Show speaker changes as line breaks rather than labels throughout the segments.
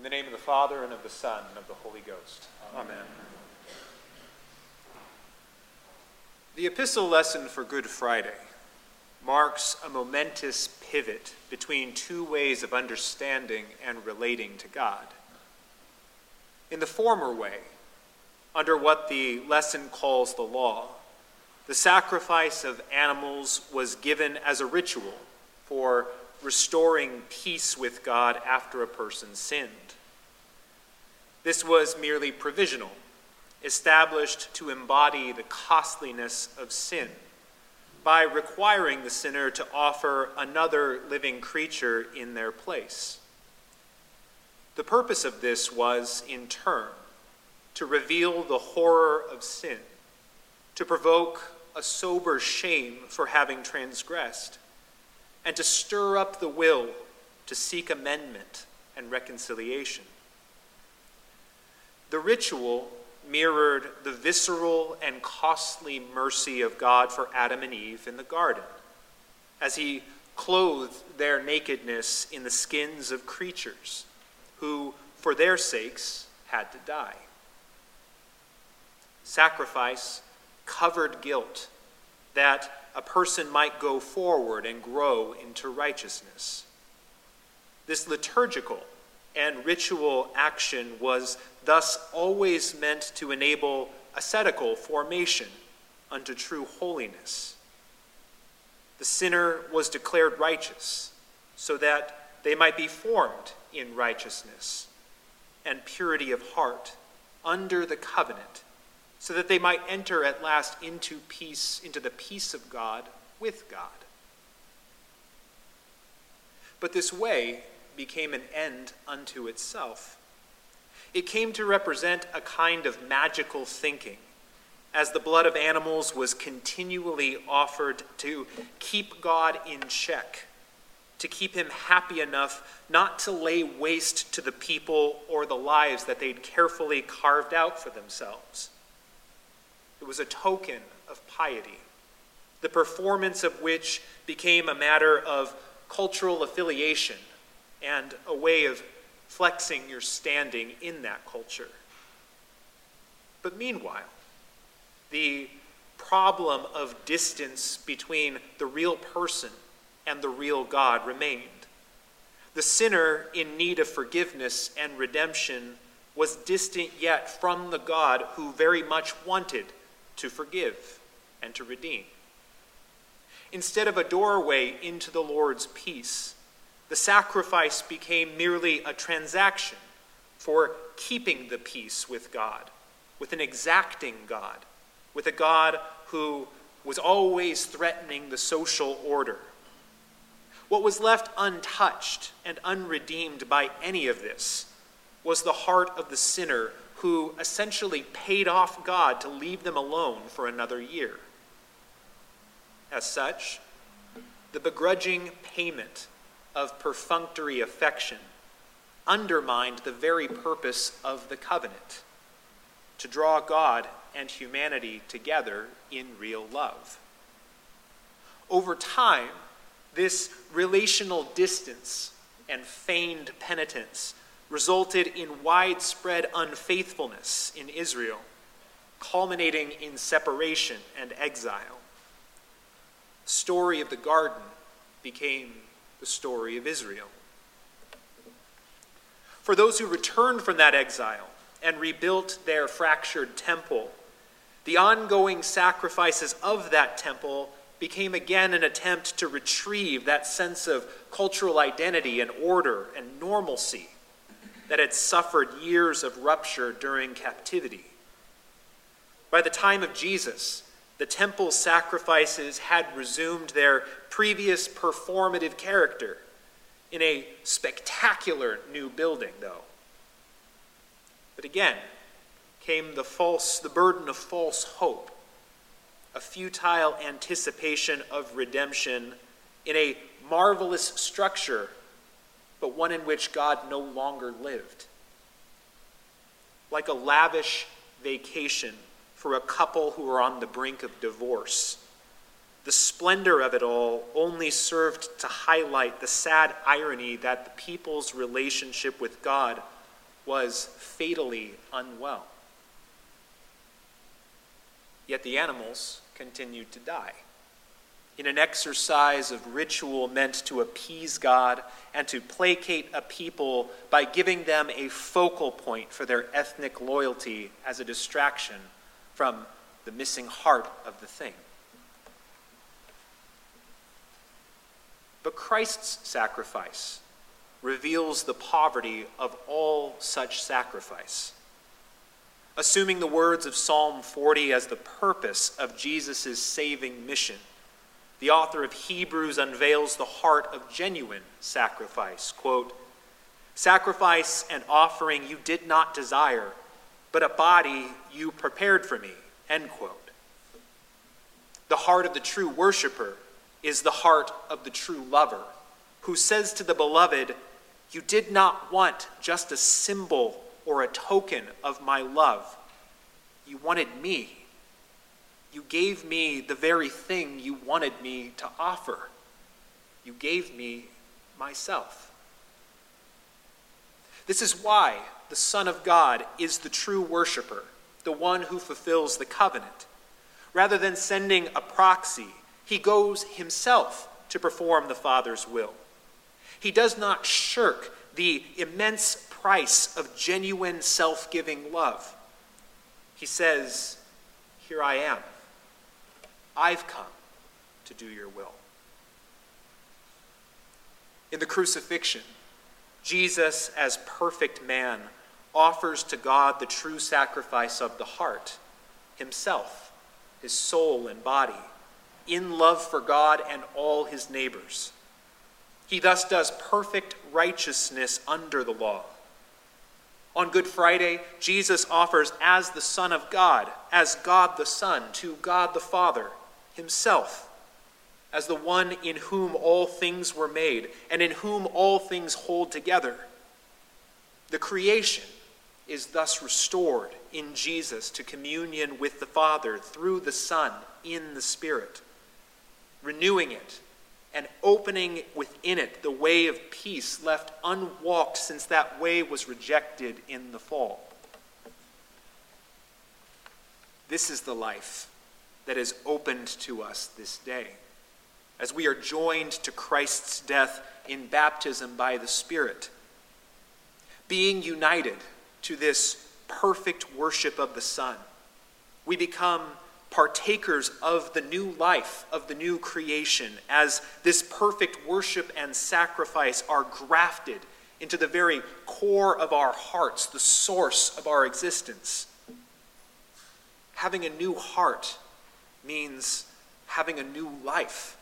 In the name of the Father, and of the Son, and of the Holy Ghost. Amen. The epistle lesson for Good Friday marks a momentous pivot between two ways of understanding and relating to God. In the former way, under what the lesson calls the law, the sacrifice of animals was given as a ritual for restoring peace with God after a person sinned. This was merely provisional, established to embody the costliness of sin by requiring the sinner to offer another living creature in their place. The purpose of this was, in turn, to reveal the horror of sin, to provoke a sober shame for having transgressed, and to stir up the will to seek amendment and reconciliation. The ritual mirrored the visceral and costly mercy of God for Adam and Eve in the garden, as he clothed their nakedness in the skins of creatures who, for their sakes, had to die. Sacrifice covered guilt that a person might go forward and grow into righteousness. This liturgical and ritual action was thus always meant to enable ascetical formation unto true holiness. The sinner was declared righteous so that they might be formed in righteousness and purity of heart under the covenant so that they might enter at last into peace, into the peace of God with God. But this way became an end unto itself. It came to represent a kind of magical thinking, as the blood of animals was continually offered to keep God in check, to keep him happy enough not to lay waste to the people or the lives that they'd carefully carved out for themselves. It was a token of piety, the performance of which became a matter of cultural affiliation and a way of flexing your standing in that culture. But meanwhile, the problem of distance between the real person and the real God remained. The sinner in need of forgiveness and redemption was distant yet from the God who very much wanted to forgive and to redeem. Instead of a doorway into the Lord's peace, the sacrifice became merely a transaction for keeping the peace with God, with an exacting God, with a God who was always threatening the social order. What was left untouched and unredeemed by any of this was the heart of the sinner who essentially paid off God to leave them alone for another year. As such, the begrudging payment of perfunctory affection undermined the very purpose of the covenant to draw God and humanity together in real love. Over time, this relational distance and feigned penitence resulted in widespread unfaithfulness in Israel, culminating in separation and exile. The story of the garden became the story of Israel. For those who returned from that exile and rebuilt their fractured temple, the ongoing sacrifices of that temple became again an attempt to retrieve that sense of cultural identity and order and normalcy that had suffered years of rupture during captivity. By the time of Jesus, the temple sacrifices had resumed their previous performative character in a spectacular new building, though. But again came the false, the burden of false hope, a futile anticipation of redemption in a marvelous structure, but one in which God no longer lived. Like a lavish vacation for a couple who are on the brink of divorce. The splendor of it all only served to highlight the sad irony that the people's relationship with God was fatally unwell. Yet the animals continued to die. In an exercise of ritual meant to appease God and to placate a people by giving them a focal point for their ethnic loyalty as a distraction from the missing heart of the thing. But Christ's sacrifice reveals the poverty of all such sacrifice. Assuming the words of Psalm 40 as the purpose of Jesus' saving mission, the author of Hebrews unveils the heart of genuine sacrifice. Quote, Sacrifice and offering you did not desire, but a body you prepared for me. End quote. The heart of the true worshiper is the heart of the true lover, who says to the beloved, You did not want just a symbol or a token of my love. You wanted me. You gave me the very thing you wanted me to offer. You gave me myself. This is why the Son of God is the true worshiper, the one who fulfills the covenant. Rather than sending a proxy, he goes himself to perform the Father's will. He does not shirk the immense price of genuine self giving love. He says, Here I am. I've come to do your will. In the crucifixion, Jesus, as perfect man, offers to God the true sacrifice of the heart, himself, his soul and body, in love for God and all his neighbors. He thus does perfect righteousness under the law. On Good Friday, Jesus offers as the Son of God, as God the Son, to God the Father, himself, as the one in whom all things were made and in whom all things hold together. The creation is thus restored in Jesus to communion with the Father through the Son in the Spirit, renewing it and opening within it the way of peace left unwalked since that way was rejected in the fall. This is the life that is opened to us this day. As we are joined to Christ's death in baptism by the Spirit, being united to this perfect worship of the Son, we become partakers of the new life, of the new creation, as this perfect worship and sacrifice are grafted into the very core of our hearts, the source of our existence. Having a new heart means having a new life.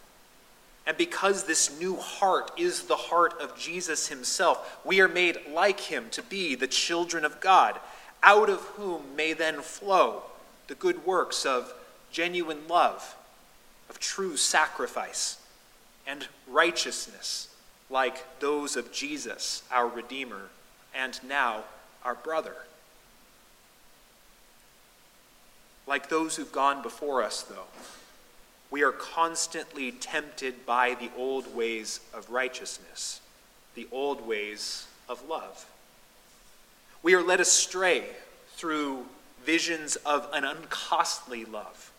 And because this new heart is the heart of Jesus himself, we are made like him to be the children of God, out of whom may then flow the good works of genuine love, of true sacrifice, and righteousness, like those of Jesus, our Redeemer, and now our brother. Like those who've gone before us, though, we are constantly tempted by the old ways of righteousness, the old ways of love. We are led astray through visions of an uncostly love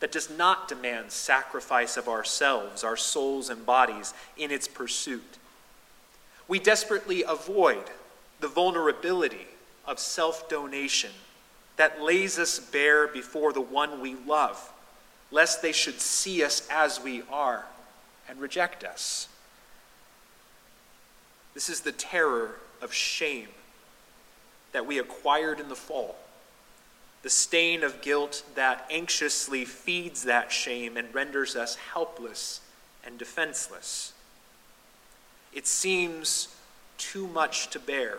that does not demand sacrifice of ourselves, our souls, and bodies in its pursuit. We desperately avoid the vulnerability of self donation that lays us bare before the one we love, lest they should see us as we are and reject us. This is the terror of shame that we acquired in the fall the stain of guilt that anxiously feeds that shame and renders us helpless and defenseless. It seems too much to bear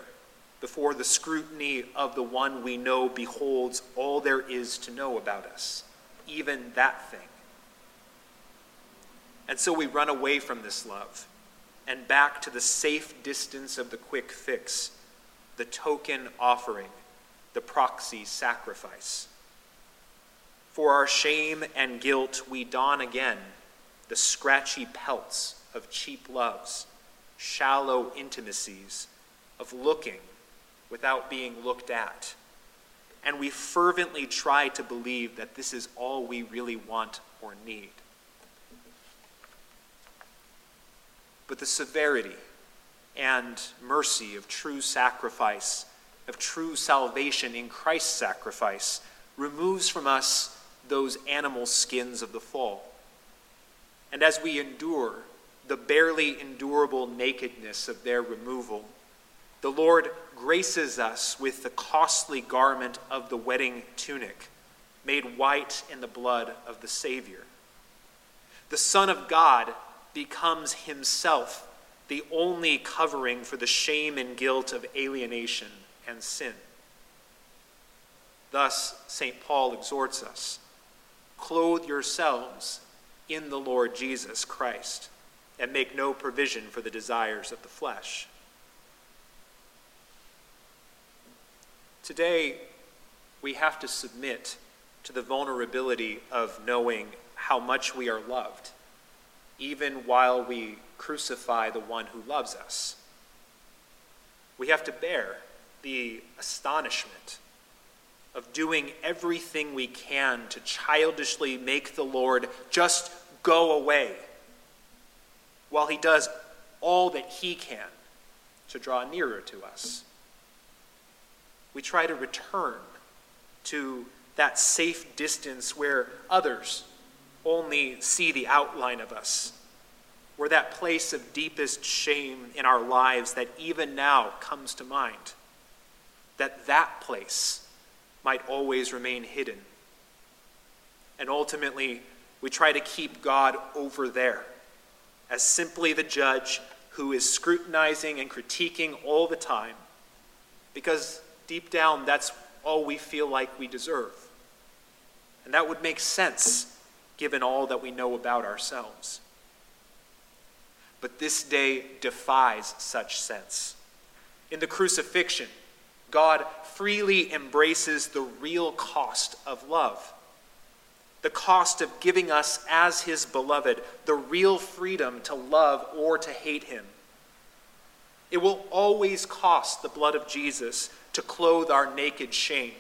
before the scrutiny of the one we know beholds all there is to know about us, even that thing. And so we run away from this love and back to the safe distance of the quick fix, the token offering the proxy sacrifice. For our shame and guilt, we don again the scratchy pelts of cheap loves, shallow intimacies, of looking without being looked at. And we fervently try to believe that this is all we really want or need. But the severity and mercy of true sacrifice, of true salvation in Christ's sacrifice, removes from us those animal skins of the fall. And as we endure the barely endurable nakedness of their removal, the Lord graces us with the costly garment of the wedding tunic, made white in the blood of the Savior. The Son of God becomes himself the only covering for the shame and guilt of alienation and sin. Thus, St. Paul exhorts us clothe yourselves in the Lord Jesus Christ and make no provision for the desires of the flesh. Today, we have to submit to the vulnerability of knowing how much we are loved, even while we crucify the one who loves us. We have to bear the astonishment of doing everything we can to childishly make the Lord just go away while he does all that he can to draw nearer to us. We try to return to that safe distance where others only see the outline of us, where that place of deepest shame in our lives that even now comes to mind, that that place might always remain hidden. And ultimately, we try to keep God over there as simply the judge who is scrutinizing and critiquing all the time, because deep down, that's all we feel like we deserve. And that would make sense given all that we know about ourselves. But this day defies such sense. In the crucifixion, God freely embraces the real cost of love. The cost of giving us, as his beloved, the real freedom to love or to hate him. It will always cost the blood of Jesus to clothe our naked shame,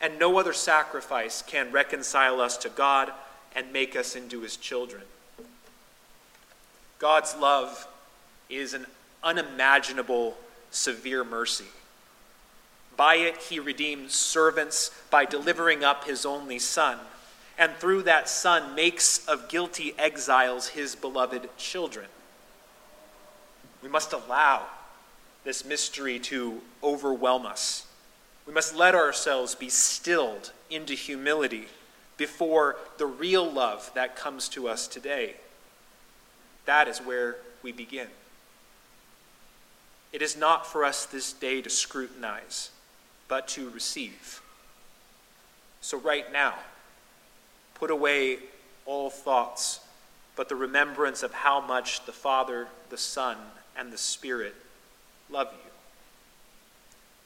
and no other sacrifice can reconcile us to God and make us into his children. God's love is an unimaginable, severe mercy. By it, he redeems servants by delivering up his only Son, and through that Son makes of guilty exiles his beloved children. We must allow this mystery to overwhelm us. We must let ourselves be stilled into humility before the real love that comes to us today. That is where we begin. It is not for us this day to scrutinize but to receive. So, right now, put away all thoughts but the remembrance of how much the Father, the Son, and the Spirit love you.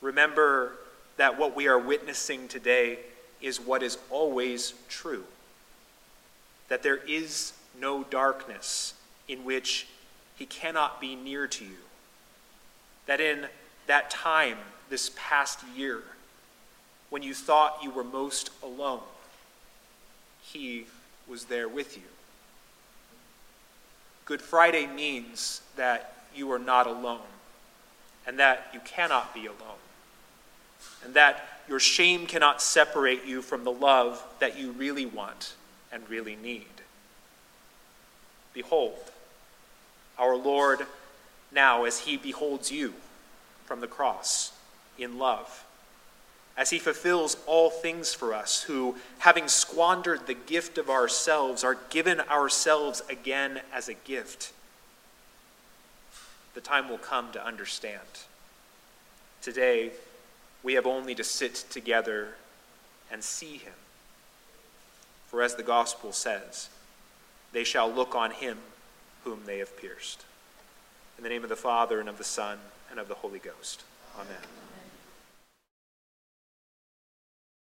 Remember that what we are witnessing today is what is always true. That there is no darkness in which he cannot be near to you. That in that time this past year when you thought you were most alone, He was there with you. Good Friday means that you are not alone and that you cannot be alone and that your shame cannot separate you from the love that you really want and really need. Behold, our Lord now as he beholds you from the cross in love. As he fulfills all things for us, who, having squandered the gift of ourselves, are given ourselves again as a gift. The time will come to understand. Today, we have only to sit together and see him. For as the gospel says, they shall look on him whom they have pierced. In the name of the Father, and of the Son, and of the Holy Ghost. Amen.